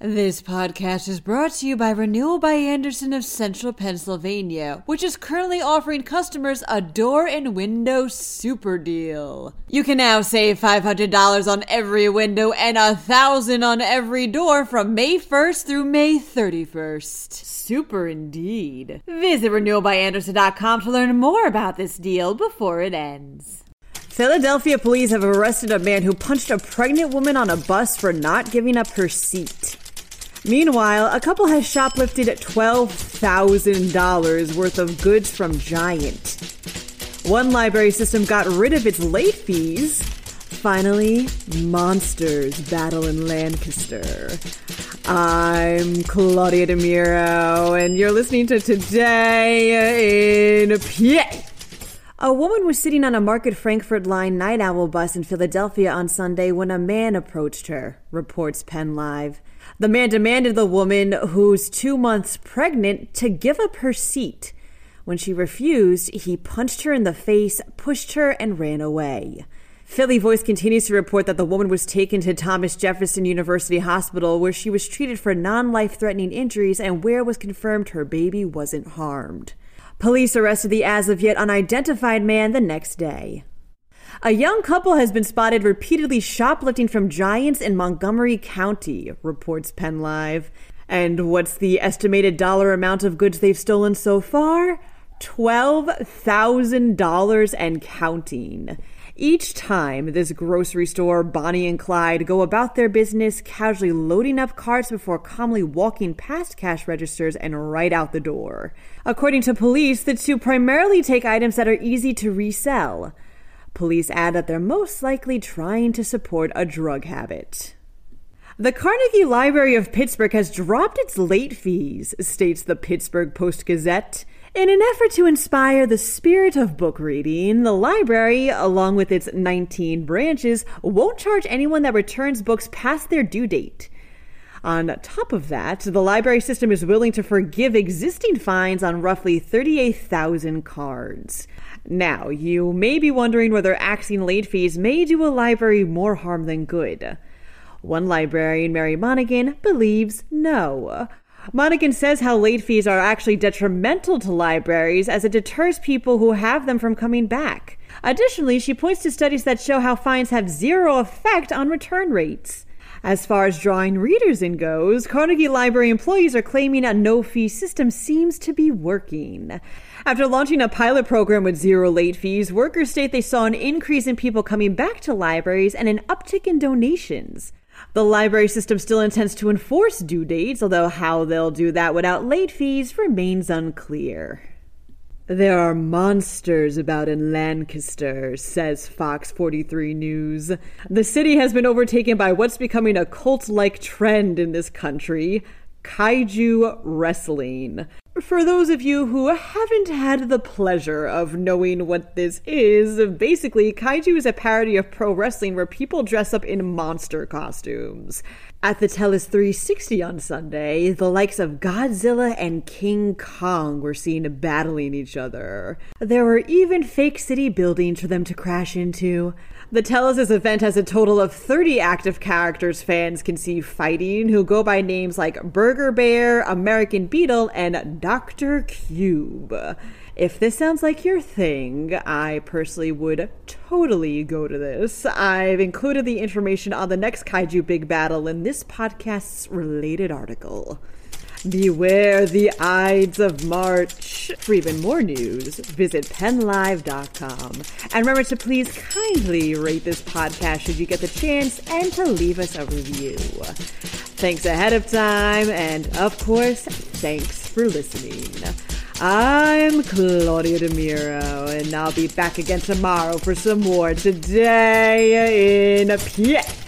This podcast is brought to you by Renewal by Andersen of Central Pennsylvania, which is currently offering customers a door and window super deal. You can now save $500 on every window and 1,000 on every door from May 1st through May 31st. Super indeed. Visit renewalbyandersen.com to learn more about this deal before it ends. Philadelphia police have arrested a man who punched a pregnant woman on a bus for not giving up her seat. Meanwhile, a couple has shoplifted $12,000 worth of goods from Giant. One library system got rid of its late fees. Finally, monsters battle in Lancaster. I'm Claudia DeMiro, and you're listening to Today in PA. A woman was sitting on a Market Frankford line night owl bus in Philadelphia on Sunday when a man approached her, reports Penn Live. The man demanded the woman, who's two months pregnant, to give up her seat. When she refused, he punched her in the face, pushed her, and ran away. Philly Voice continues to report that the woman was taken to Thomas Jefferson University Hospital, where she was treated for non life threatening injuries and where was confirmed her baby wasn't harmed. Police arrested the as of yet unidentified man the next day. A young couple has been spotted repeatedly shoplifting from giants in Montgomery County, reports Penn Live. And what's the estimated dollar amount of goods they've stolen so far? $12,000 and counting. Each time this grocery store, Bonnie and Clyde, go about their business, casually loading up carts before calmly walking past cash registers and right out the door. According to police, the two primarily take items that are easy to resell. Police add that they're most likely trying to support a drug habit. The Carnegie Library of Pittsburgh has dropped its late fees, states the Pittsburgh Post Gazette. In an effort to inspire the spirit of book reading, the library, along with its 19 branches, won't charge anyone that returns books past their due date. On top of that, the library system is willing to forgive existing fines on roughly 38,000 cards. Now, you may be wondering whether axing late fees may do a library more harm than good. One librarian, Mary Monaghan, believes no. Monaghan says how late fees are actually detrimental to libraries as it deters people who have them from coming back. Additionally, she points to studies that show how fines have zero effect on return rates. As far as drawing readers in goes, Carnegie Library employees are claiming a no fee system seems to be working. After launching a pilot program with zero late fees, workers state they saw an increase in people coming back to libraries and an uptick in donations. The library system still intends to enforce due dates, although how they'll do that without late fees remains unclear. There are monsters about in Lancaster, says Fox 43 News. The city has been overtaken by what's becoming a cult like trend in this country kaiju wrestling. For those of you who haven't had the pleasure of knowing what this is, basically, kaiju is a parody of pro wrestling where people dress up in monster costumes. At the Tellus 360 on Sunday, the likes of Godzilla and King Kong were seen battling each other. There were even fake city buildings for them to crash into. The Tellus event has a total of 30 active characters fans can see fighting who go by names like Burger Bear, American Beetle, and Dr. Cube. If this sounds like your thing, I personally would totally go to this. I've included the information on the next Kaiju Big Battel in this podcast's related article. Beware the Ides of March. For even more news, visit pennlive.com. And remember to please kindly rate this podcast should you get the chance and to leave us a review. Thanks ahead of time, and of course, thanks for listening. I'm Claudia DeMiro, and I'll be back again tomorrow for some more Today in PA.